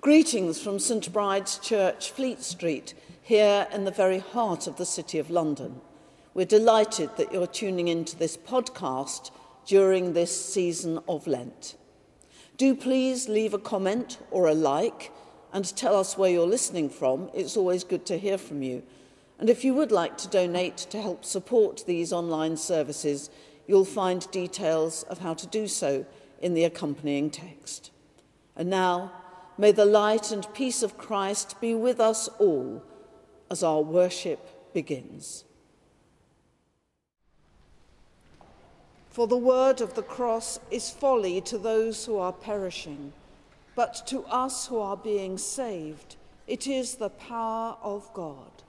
Greetings from St Bride's Church, Fleet Street, here in the very heart of the City of London. We're delighted that you're tuning into this podcast during this season of Lent. Do please leave a comment or a like and tell us where you're listening from. It's always good to hear from you. And if you would like to donate to help support these online services, you'll find details of how to do so in the accompanying text. And now, May the light and peace of Christ be with us all as our worship begins. For the word of the cross is folly to those who are perishing, but to us who are being saved, it is the power of God.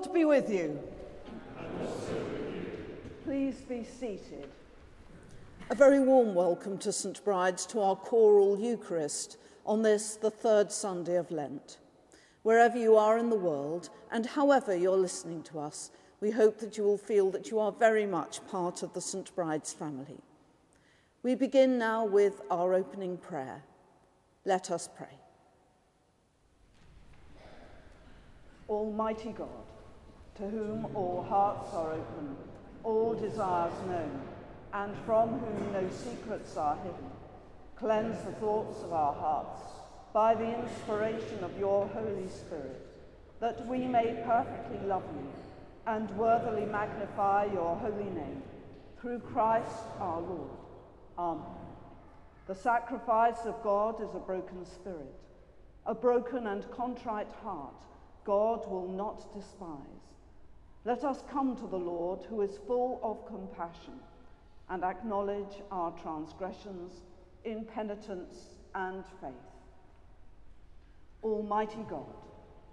Lord be with you. Please be seated. A very warm welcome to St Bride's to our choral Eucharist on this, the third Sunday of Lent. Wherever you are in the world and however you're listening to us, we hope that you will feel that you are very much part of the St Bride's family. We begin now with our opening prayer. Let us pray. Almighty God, to whom all hearts are open, all desires known, and from whom no secrets are hidden, cleanse the thoughts of our hearts by the inspiration of your Holy Spirit, that we may perfectly love you and worthily magnify your holy name, through Christ our Lord. Amen. The sacrifice of God is a broken spirit, a broken and contrite heart God will not despise. Let us come to the Lord, who is full of compassion, and acknowledge our transgressions in penitence and faith. Almighty God,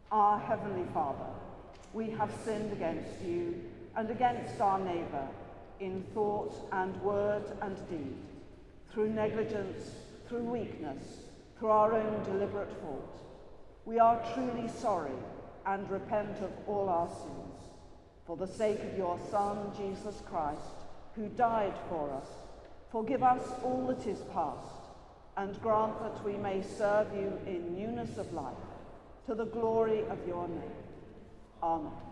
our Heavenly Father, we have sinned against you and against our neighbour in thought and word and deed, through negligence, through weakness, through our own deliberate fault. We are truly sorry and repent of all our sins. For the sake of your Son, Jesus Christ, who died for us, forgive us all that is past, and grant that we may serve you in newness of life, to the glory of your name. Amen.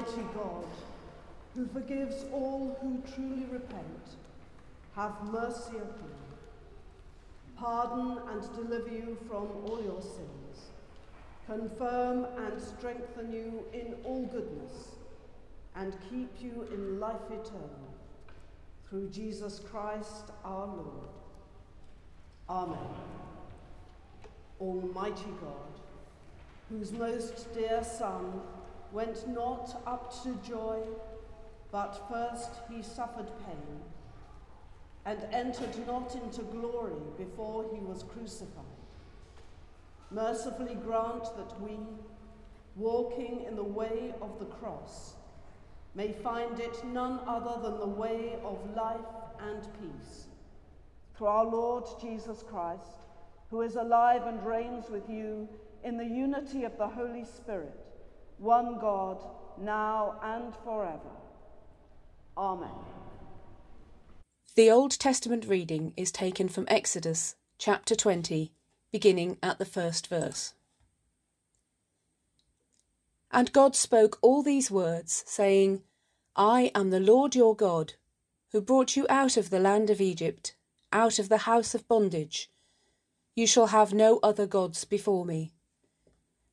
Almighty God, who forgives all who truly repent, have mercy upon you, pardon and deliver you from all your sins, confirm and strengthen you in all goodness, and keep you in life eternal, through Jesus Christ our Lord. Amen. Almighty God, whose most dear Son went not up to joy, but first he suffered pain, and entered not into glory before he was crucified. Mercifully grant that we, walking in the way of the cross, may find it none other than the way of life and peace. Through our Lord Jesus Christ, who is alive and reigns with you in the unity of the Holy Spirit, one God, now and forever. Amen. The Old Testament reading is taken from Exodus chapter 20, beginning at the first verse. And God spoke all these words, saying, I am the Lord your God, who brought you out of the land of Egypt, out of the house of bondage. You shall have no other gods before me.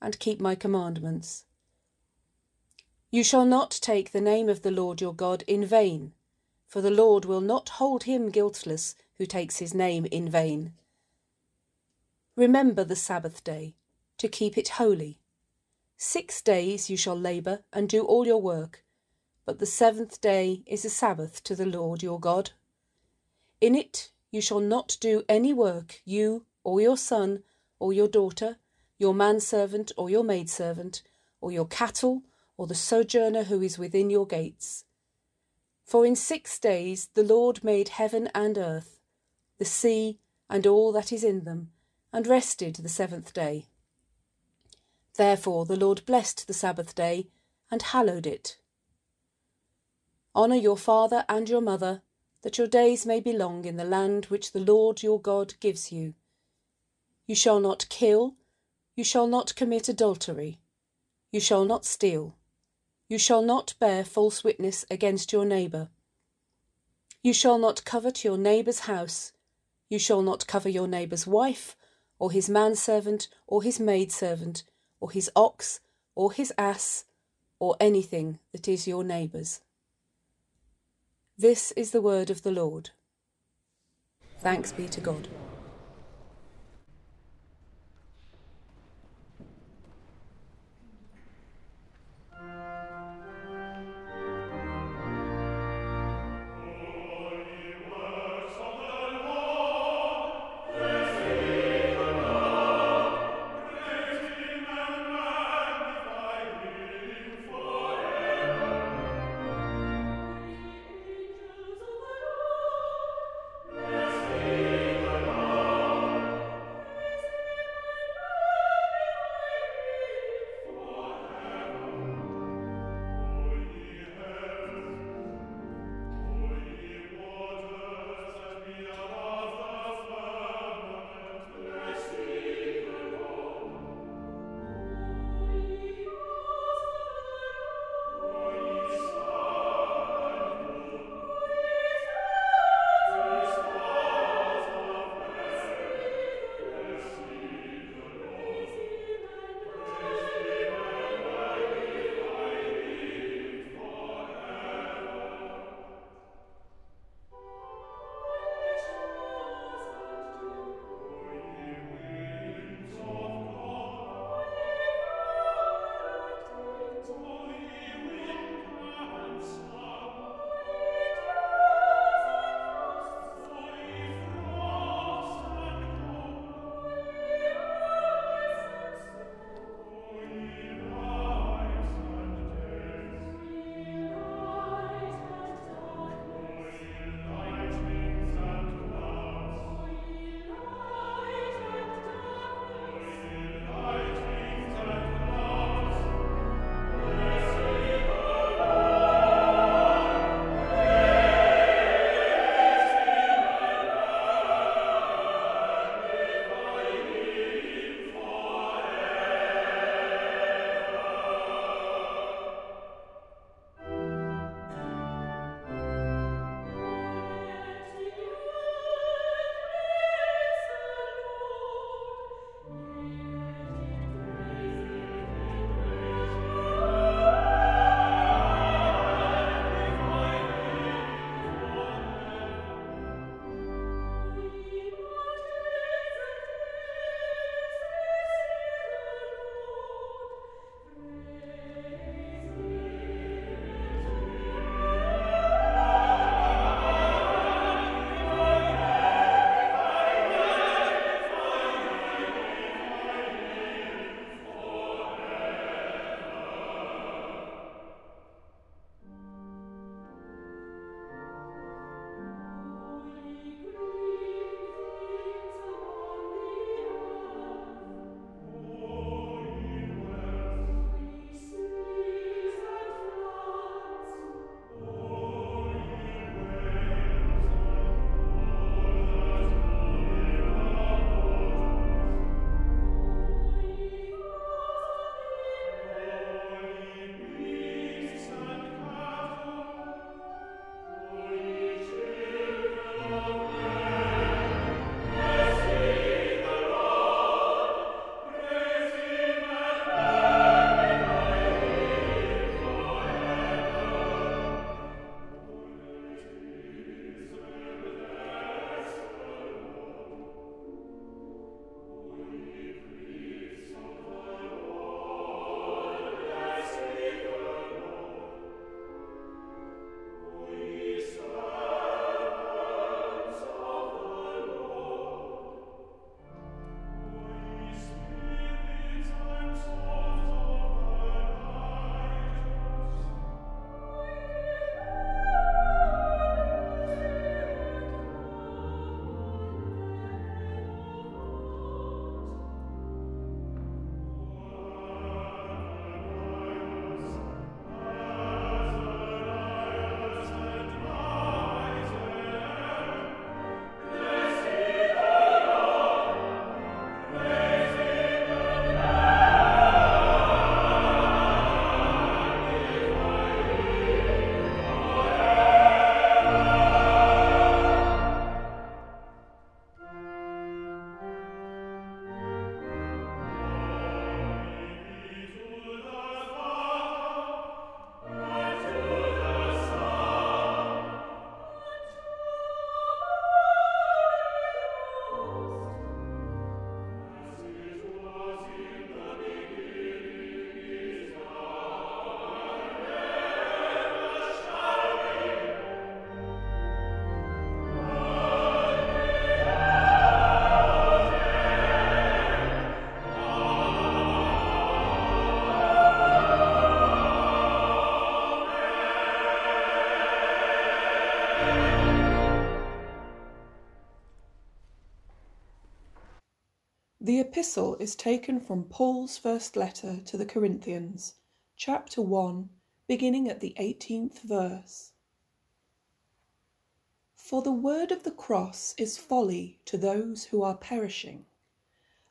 and keep my commandments. You shall not take the name of the Lord your God in vain, for the Lord will not hold him guiltless who takes his name in vain. Remember the Sabbath day, to keep it holy. Six days you shall labour and do all your work, but the seventh day is a Sabbath to the Lord your God. In it you shall not do any work, you, or your son, or your daughter, your manservant or your maidservant, or your cattle, or the sojourner who is within your gates. For in six days the Lord made heaven and earth, the sea, and all that is in them, and rested the seventh day. Therefore the Lord blessed the Sabbath day, and hallowed it. Honour your father and your mother, that your days may be long in the land which the Lord your God gives you. You shall not kill, you shall not commit adultery. You shall not steal. You shall not bear false witness against your neighbour. You shall not covet your neighbour's house. You shall not cover your neighbour's wife, or his manservant, or his maidservant, or his ox, or his ass, or anything that is your neighbour's. This is the word of the Lord. Thanks be to God. Epistle is taken from Paul's first letter to the Corinthians, chapter 1, beginning at the 18th verse. For the word of the cross is folly to those who are perishing,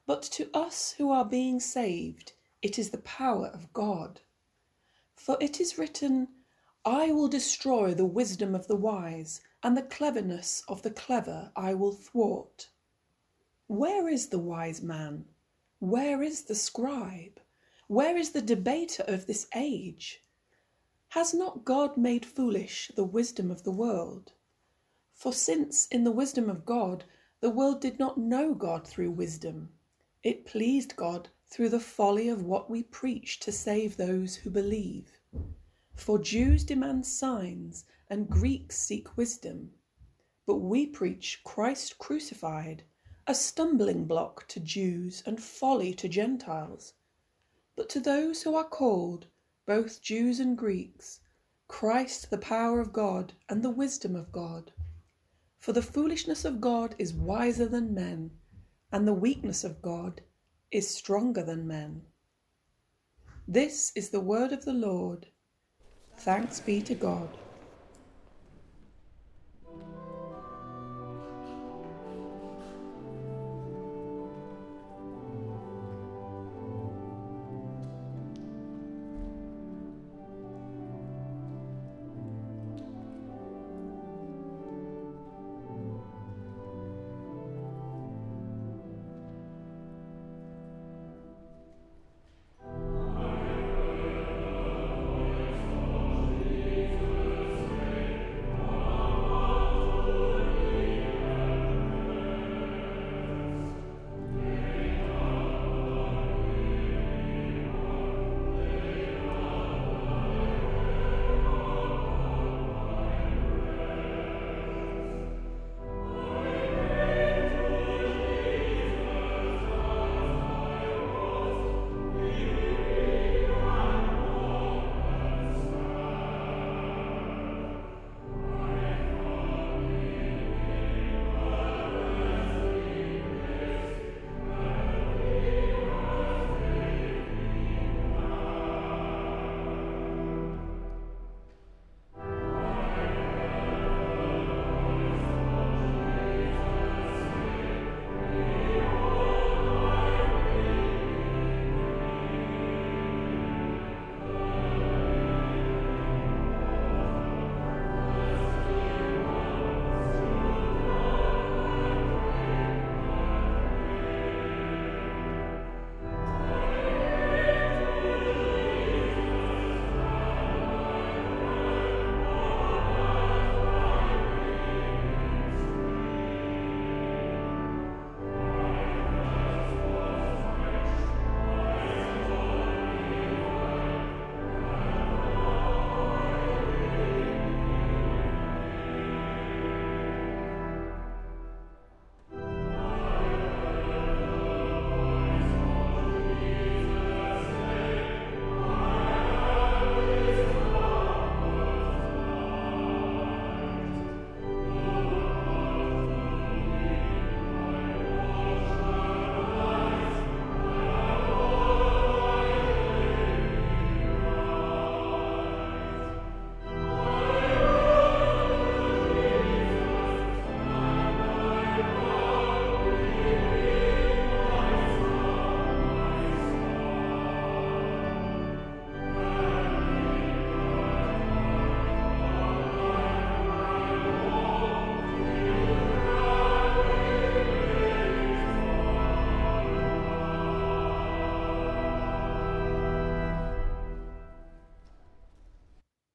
but to us who are being saved, it is the power of God. For it is written, I will destroy the wisdom of the wise, and the cleverness of the clever I will thwart. Where is the wise man? Where is the scribe? Where is the debater of this age? Has not God made foolish the wisdom of the world? For since in the wisdom of God the world did not know God through wisdom, it pleased God through the folly of what we preach to save those who believe. For Jews demand signs and Greeks seek wisdom, but we preach Christ crucified a stumbling block to Jews and folly to Gentiles. But to those who are called, both Jews and Greeks, Christ the power of God and the wisdom of God. For the foolishness of God is wiser than men, and the weakness of God is stronger than men. This is the word of the Lord. Thanks be to God.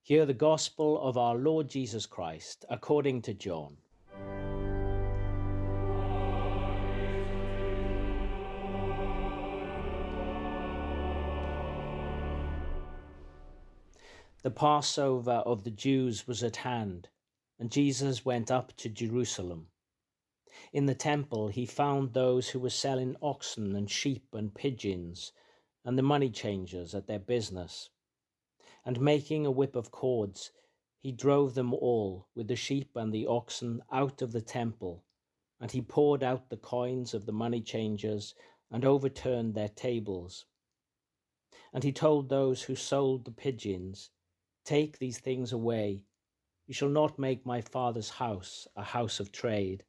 Hear the gospel of our Lord Jesus Christ according to John. The Passover of the Jews was at hand, and Jesus went up to Jerusalem. In the temple he found those who were selling oxen and sheep and pigeons, and the money changers at their business and making a whip of cords, he drove them all with the sheep and the oxen out of the temple, and he poured out the coins of the money changers and overturned their tables. And he told those who sold the pigeons, Take these things away. You shall not make my father's house a house of trade.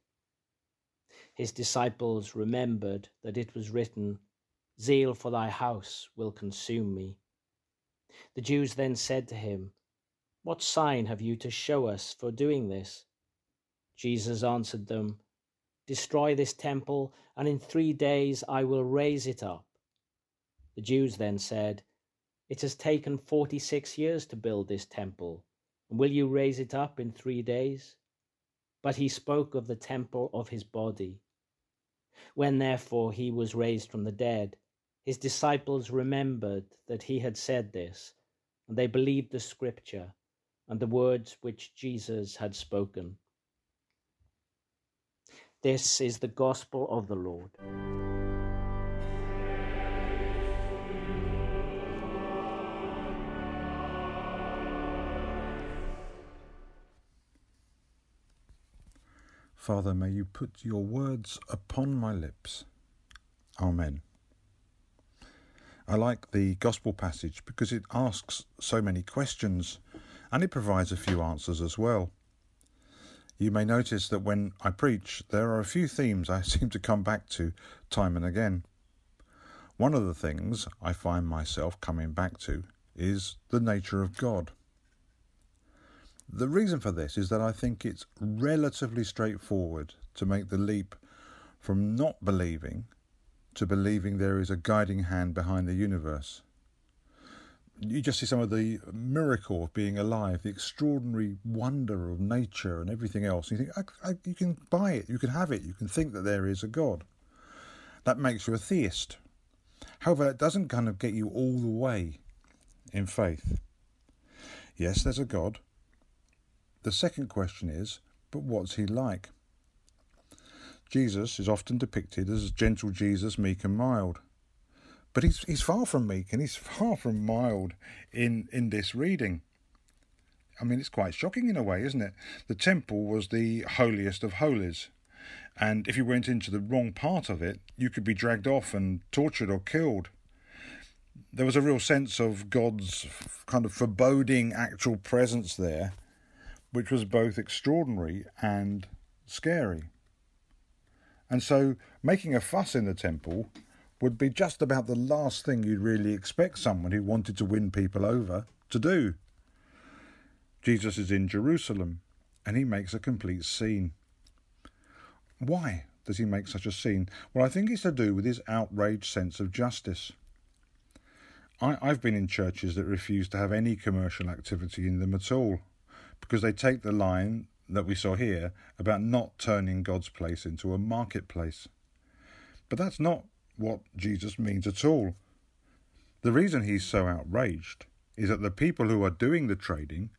His disciples remembered that it was written, Zeal for thy house will consume me. The Jews then said to him, What sign have you to show us for doing this? Jesus answered them, Destroy this temple, and in three days I will raise it up. The Jews then said, It has taken forty six years to build this temple, and will you raise it up in three days? But he spoke of the temple of his body. When therefore he was raised from the dead, his disciples remembered that he had said this, and they believed the scripture and the words which Jesus had spoken. This is the gospel of the Lord. Father, may you put your words upon my lips. Amen. I like the gospel passage because it asks so many questions and it provides a few answers as well you may notice that when I preach, there are a few themes I seem to come back to time and again. One of the things I find myself coming back to is the nature of God. The reason for this is that I think it's relatively straightforward to make the leap from not believing to believing there is a guiding hand behind the universe you just see some of the miracle of being alive, the extraordinary wonder of nature and everything else. And you think, I, I, you can buy it, you can have it, you can think that there is a God. That makes you a theist. However, that doesn't kind of get you all the way in faith. Yes, there's a God. The second question is, but what's he like? Jesus is often depicted as gentle Jesus, meek and mild. But he's, he's far from meek and he's far from mild in, in this reading. I mean, it's quite shocking in a way, isn't it? The temple was the holiest of holies. And if you went into the wrong part of it, you could be dragged off and tortured or killed. There was a real sense of God's kind of foreboding actual presence there, which was both extraordinary and scary. And so, making a fuss in the temple would be just about the last thing you'd really expect someone who wanted to win people over to do. Jesus is in Jerusalem and he makes a complete scene. Why does he make such a scene? Well, I think it's to do with his outraged sense of justice. I, I've been in churches that refuse to have any commercial activity in them at all because they take the line that we saw here about not turning God's place into a marketplace. But that's not what Jesus means at all. The reason he's so outraged is that the people who are doing the trading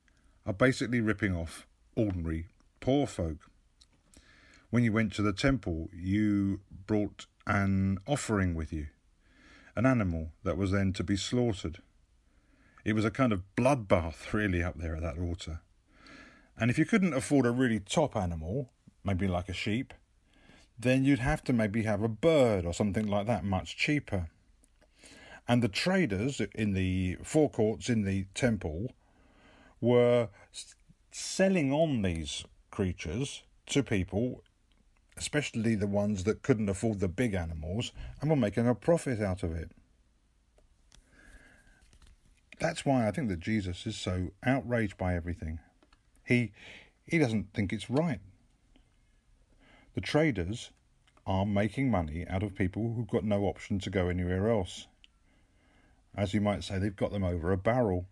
are basically ripping off ordinary poor folk. When you went to the temple, you brought an offering with you, an animal that was then to be slaughtered. It was a kind of bloodbath, really, up there at that altar. And if you couldn't afford a really top animal, maybe like a sheep, then you'd have to maybe have a bird or something like that, much cheaper. And the traders in the forecourts in the temple were selling on these creatures to people, especially the ones that couldn't afford the big animals, and were making a profit out of it. That's why I think that Jesus is so outraged by everything. He he doesn't think it's right. The traders are making money out of people who've got no option to go anywhere else. As you might say, they've got them over a barrel.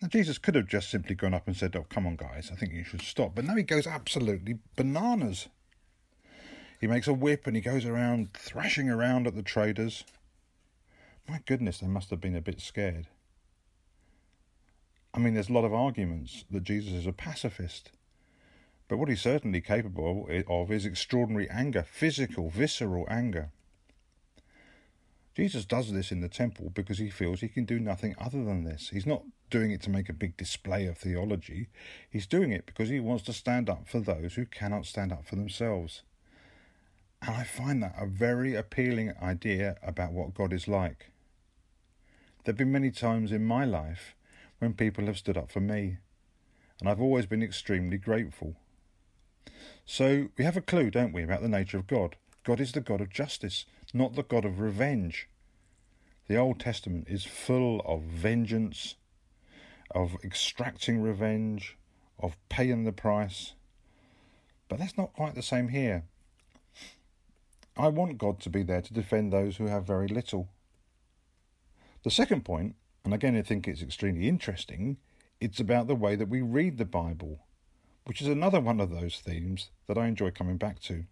Now, Jesus could have just simply gone up and said, Oh, come on, guys, I think you should stop. But no, he goes absolutely bananas. He makes a whip and he goes around thrashing around at the traders. My goodness, they must have been a bit scared. I mean, there's a lot of arguments that Jesus is a pacifist. But what he's certainly capable eh, of is extraordinary anger, physical, visceral anger. Jesus does this in the temple because he feels he can do nothing other than this. He's not doing it to make a big display of theology. He's doing it because he wants to stand up for those who cannot stand up for themselves. And I find that a very appealing idea about what God is like. There have been many times in my life when people have stood up for me, and I've always been extremely grateful. So we have a clue, don't we, about the nature of God. God is the God of justice, not the God of revenge. The Old Testament is full of vengeance, of extracting revenge, of paying the price. But that's not quite the same here. I want God to be there to defend those who have very little. The second point, and again I think it's extremely interesting, it's about the way that we read the Bible, which is another one of those themes that I enjoy coming back to.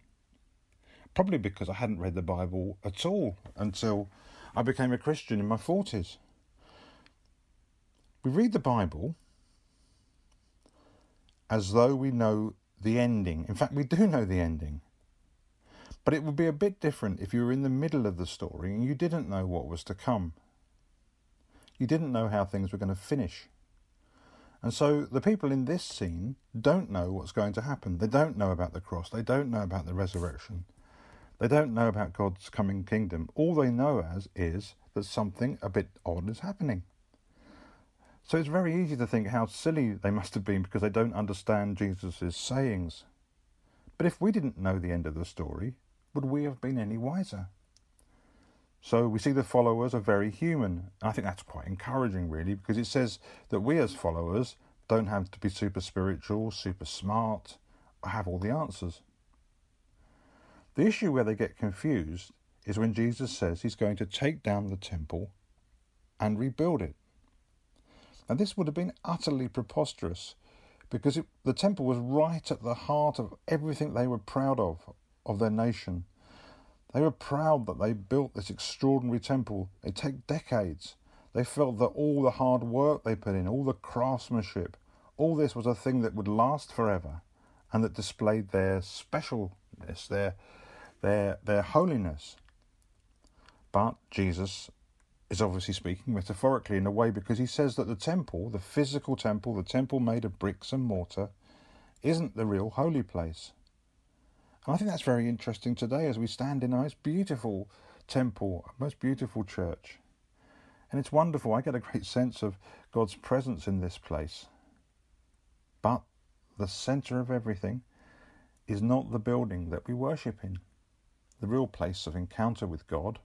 Probably because I hadn't read the Bible at all until I became a Christian in my 40s. We read the Bible as though we know the ending. In fact, we do know the ending. But it would be a bit different if you were in the middle of the story and you didn't know what was to come. You didn't know how things were going to finish. And so the people in this scene don't know what's going to happen. They don't know about the cross. They don't know about the resurrection. They don't know about God's coming kingdom. All they know as is that something a bit odd is happening. So it's very easy to think how silly they must have been because they don't understand Jesus' sayings. But if we didn't know the end of the story, would we have been any wiser? So we see the followers are very human. I think that's quite encouraging, really, because it says that we as followers don't have to be super spiritual, super smart, or have all the answers. The issue where they get confused is when Jesus says he's going to take down the temple and rebuild it. And this would have been utterly preposterous because it, the temple was right at the heart of everything they were proud of, of their nation. They were proud that they built this extraordinary temple. It take decades. They felt that all the hard work they put in, all the craftsmanship, all this was a thing that would last forever and that displayed their specialness, their their, their holiness. But Jesus is obviously speaking metaphorically in a way because he says that the temple, the physical temple, the temple made of bricks and mortar, isn't the real holy place. And I think that's very interesting today as we stand in a most beautiful temple, most beautiful church. And it's wonderful. I get a great sense of God's presence in this place. But the centre of everything is not the building that we worship in the real place of encounter with God,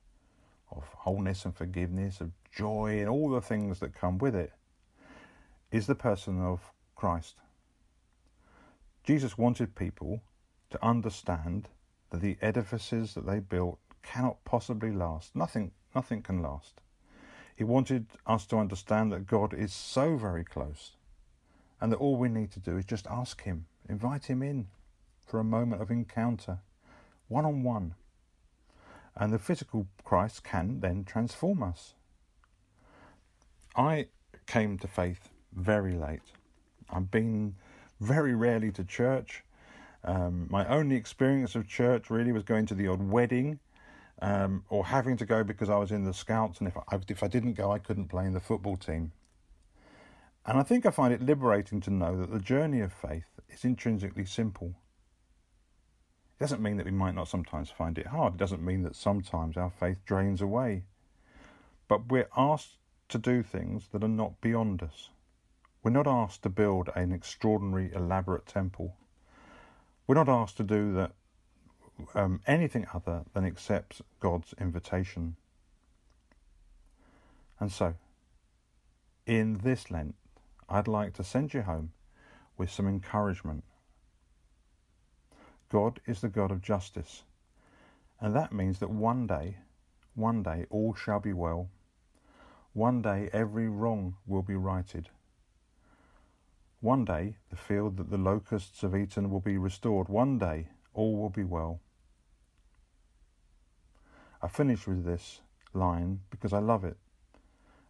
of wholeness and forgiveness, of joy, and all the things that come with it, is the person of Christ. Jesus wanted people to understand that the edifices that they built cannot possibly last. Nothing, nothing can last. He wanted us to understand that God is so very close and that all we need to do is just ask Him, invite Him in for a moment of encounter, one on one, and the physical Christ can then transform us. I came to faith very late. I've been very rarely to church. Um, my only experience of church really was going to the odd wedding um, or having to go because I was in the scouts, and if I, if I didn't go, I couldn't play in the football team. And I think I find it liberating to know that the journey of faith is intrinsically simple. It doesn't mean that we might not sometimes find it hard. It doesn't mean that sometimes our faith drains away. But we're asked to do things that are not beyond us. We're not asked to build an extraordinary, elaborate temple. We're not asked to do that um, anything other than accept God's invitation. And so, in this Lent, I'd like to send you home with some encouragement God is the God of justice. And that means that one day, one day, all shall be well. One day, every wrong will be righted. One day, the field that the locusts have eaten will be restored. One day, all will be well. I finish with this line because I love it.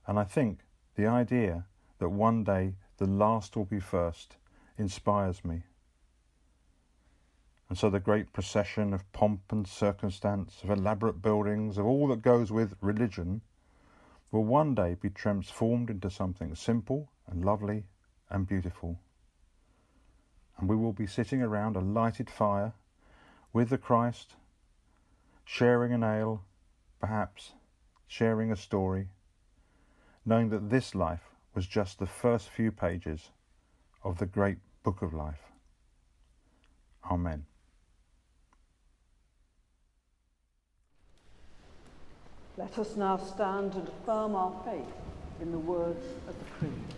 And I think the idea that one day the last will be first inspires me. And so the great procession of pomp and circumstance, of elaborate buildings, of all that goes with religion, will one day be transformed into something simple and lovely and beautiful. And we will be sitting around a lighted fire with the Christ, sharing an ale, perhaps sharing a story, knowing that this life was just the first few pages of the great book of life. Amen. Let us now stand and affirm our faith in the words of the Creed.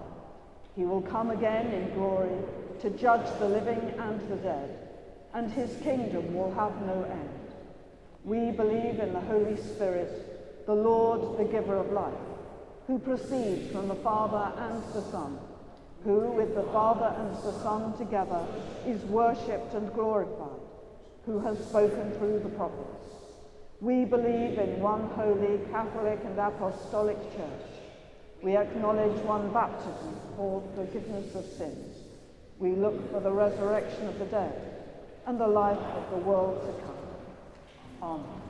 He will come again in glory to judge the living and the dead, and his kingdom will have no end. We believe in the Holy Spirit, the Lord, the giver of life, who proceeds from the Father and the Son, who with the Father and the Son together is worshipped and glorified, who has spoken through the prophets. We believe in one holy, Catholic and Apostolic Church. We acknowledge one baptism for forgiveness of sins. We look for the resurrection of the dead and the life of the world to come. Amen.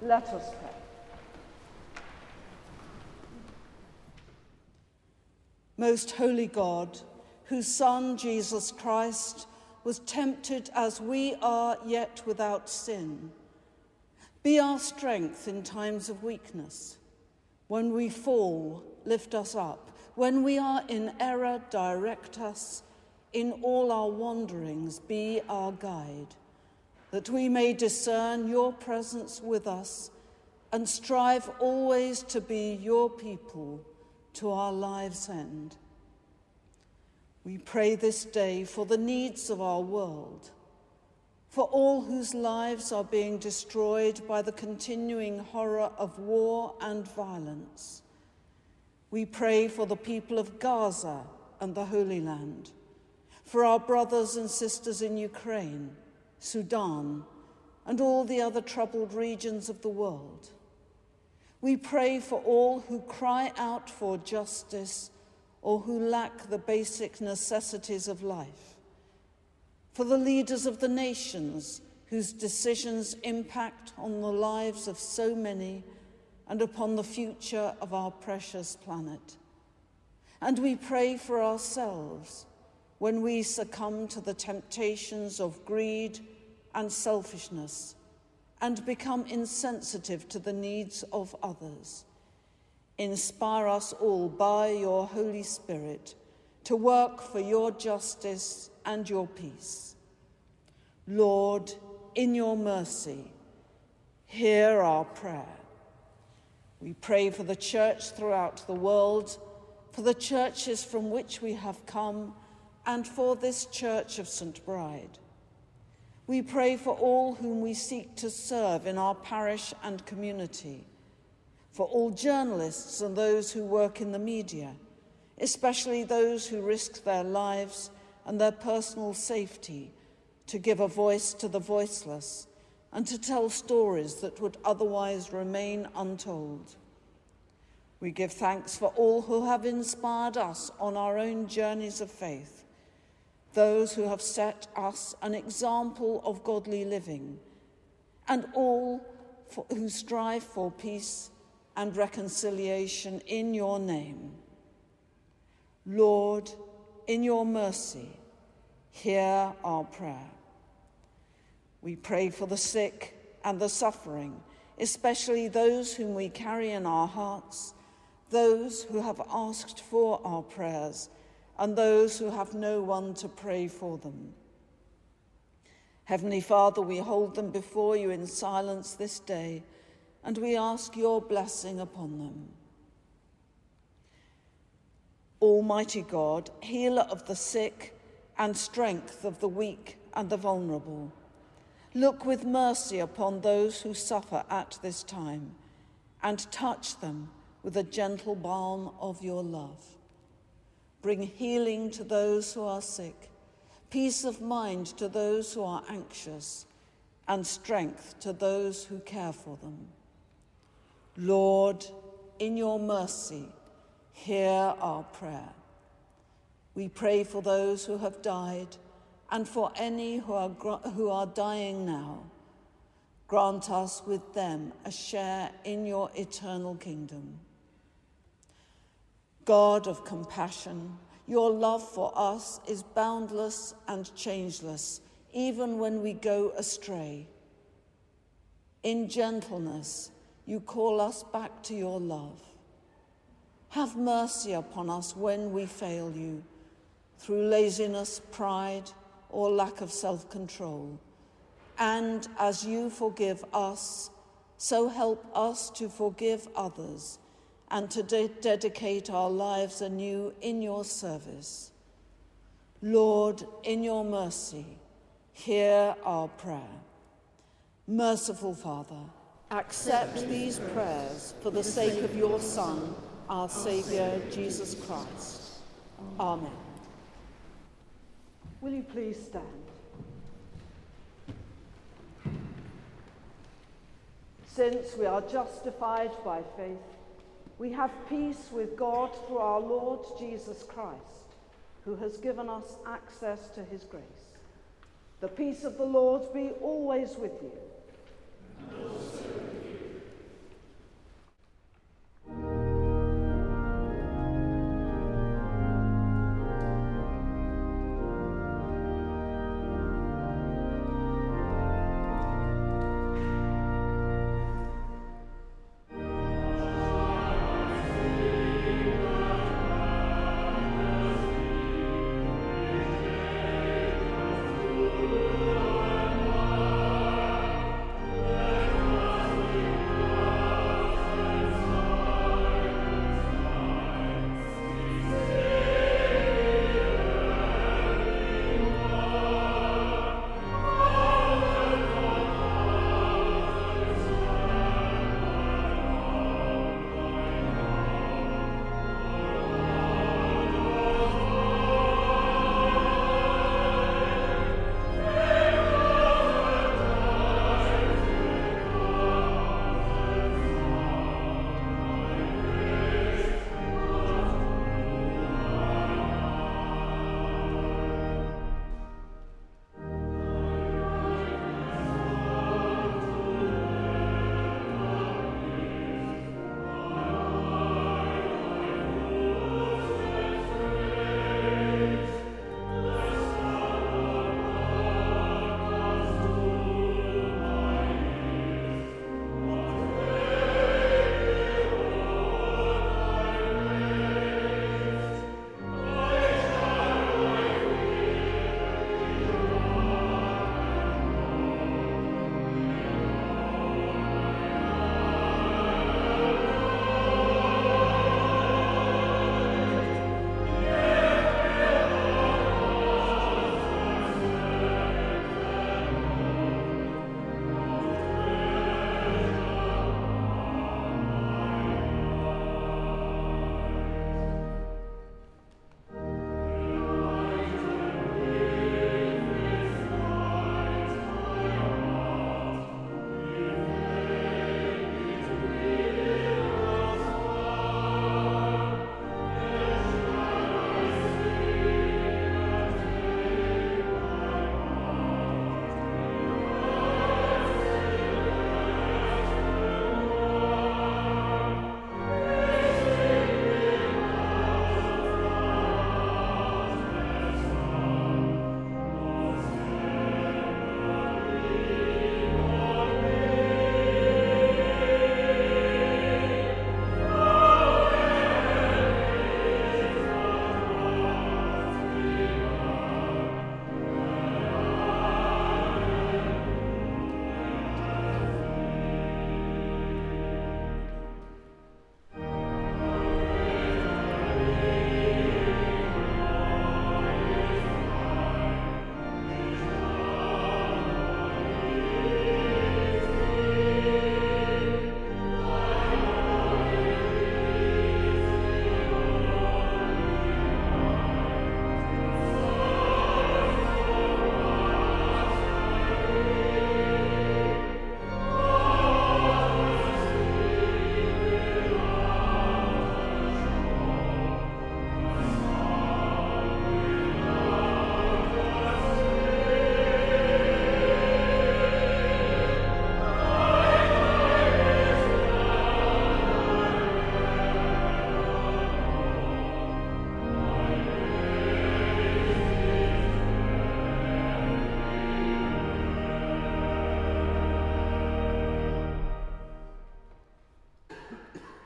Let us pray. Most holy God, whose Son, Jesus Christ, was tempted as we are, yet without sin, be our strength in times of weakness. When we fall, lift us up. When we are in error, direct us. In all our wanderings, be our guide, that we may discern your presence with us and strive always to be your people to our lives' end. We pray this day for the needs of our world, for all whose lives are being destroyed by the continuing horror of war and violence. We pray for the people of Gaza and the Holy Land, for our brothers and sisters in Ukraine, Sudan, and all the other troubled regions of the world. We pray for all who cry out for justice or who lack the basic necessities of life, for the leaders of the nations whose decisions impact on the lives of so many and upon the future of our precious planet. And we pray for ourselves when we succumb to the temptations of greed and selfishness and become insensitive to the needs of others. Inspire us all by your Holy Spirit to work for your justice and your peace. Lord, in your mercy, hear our prayer. We pray for the church throughout the world, for the churches from which we have come, and for this church of St. Bride. We pray for all whom we seek to serve in our parish and community, for all journalists and those who work in the media, especially those who risk their lives and their personal safety to give a voice to the voiceless and to tell stories that would otherwise remain untold. We give thanks for all who have inspired us on our own journeys of faith, those who have set us an example of godly living, and all for, who strive for peace and reconciliation in your name. Lord, in your mercy, hear our prayer. We pray for the sick and the suffering, especially those whom we carry in our hearts, those who have asked for our prayers, and those who have no one to pray for them. Heavenly Father, we hold them before you in silence this day, and we ask your blessing upon them. Almighty God, healer of the sick and strength of the weak and the vulnerable, look with mercy upon those who suffer at this time and touch them with a gentle balm of your love. Bring healing to those who are sick, peace of mind to those who are anxious, and strength to those who care for them. Lord, in your mercy, hear our prayer. We pray for those who have died and for any who are, who are dying now. Grant us with them a share in your eternal kingdom. God of compassion, your love for us is boundless and changeless, even when we go astray. In gentleness, you call us back to your love. Have mercy upon us when we fail you through laziness, pride, or lack of self control. And as you forgive us, so help us to forgive others and to de- dedicate our lives anew in your service. Lord, in your mercy, hear our prayer. Merciful Father, accept these prayers for the sake of your Son our Saviour, Jesus Christ. Amen. Will you please stand? Since we are justified by faith, we have peace with God through our Lord Jesus Christ, who has given us access to his grace. The peace of the Lord be always with you.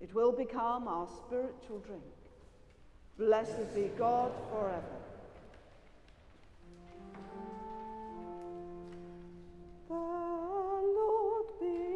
It will become our spiritual drink. Blessed be God forever. proclaim your great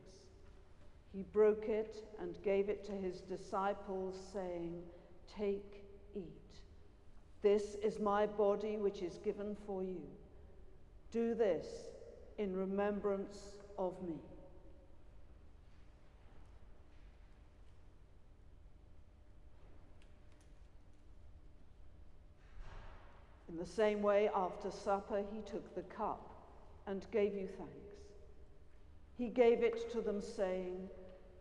He broke it and gave it to his disciples, saying, Take, eat. This is my body, which is given for you. Do this in remembrance of me. In the same way, after supper, he took the cup and gave you thanks. He gave it to them, saying,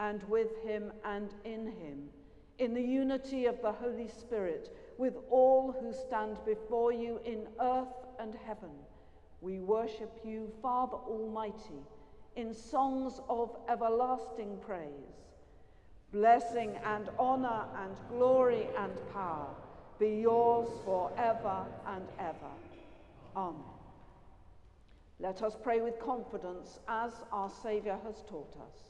and with him, and in him, in the unity of the Holy Spirit, with all who stand before you in earth and heaven, we worship you, Father Almighty, in songs of everlasting praise. Blessing and honor and glory and power be yours forever and ever. Amen. Let us pray with confidence as our Saviour has taught us.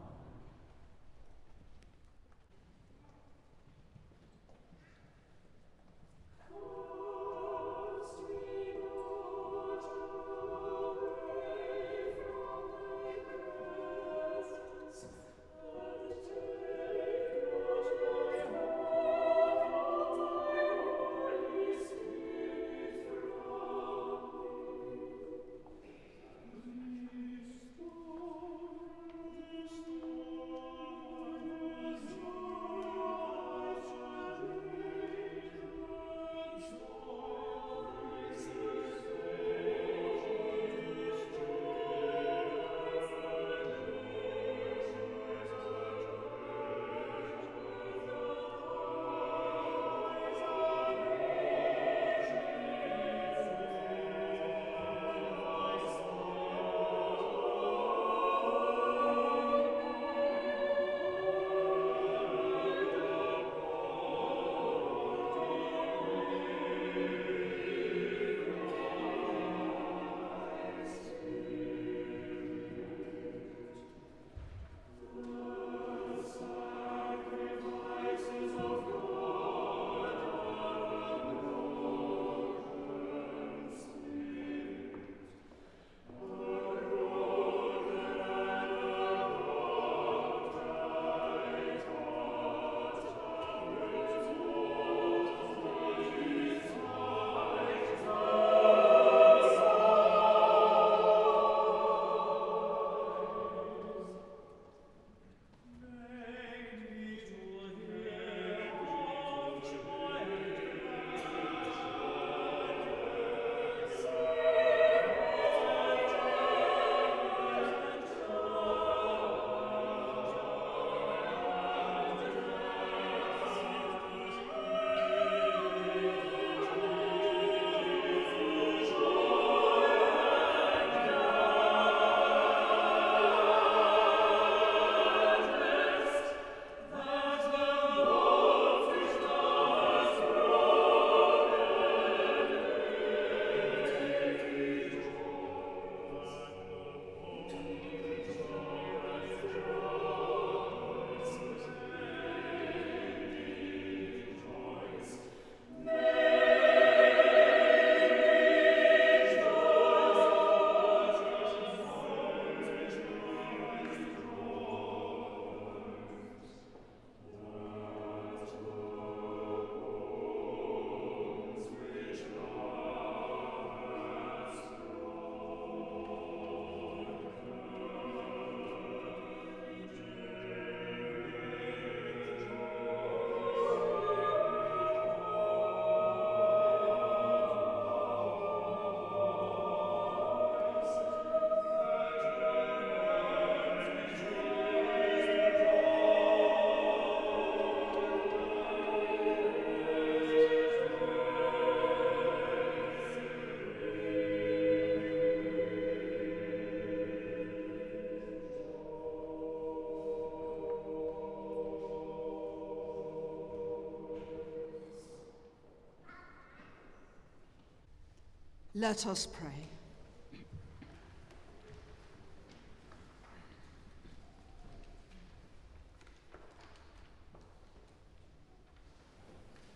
Let us pray.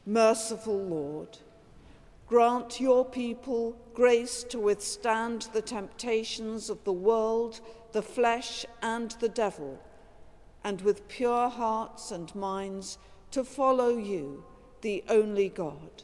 Merciful Lord, grant your people grace to withstand the temptations of the world, the flesh, and the devil, and with pure hearts and minds to follow you, the only God,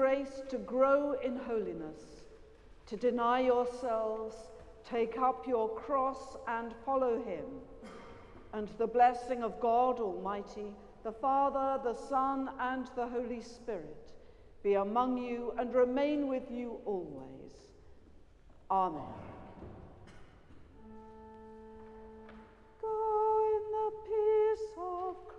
grace to grow in holiness, to deny yourselves, take up your cross and follow him. And the blessing of God Almighty, the Father, the Son, and the Holy Spirit be among you and remain with you always. Amen. Go in the peace of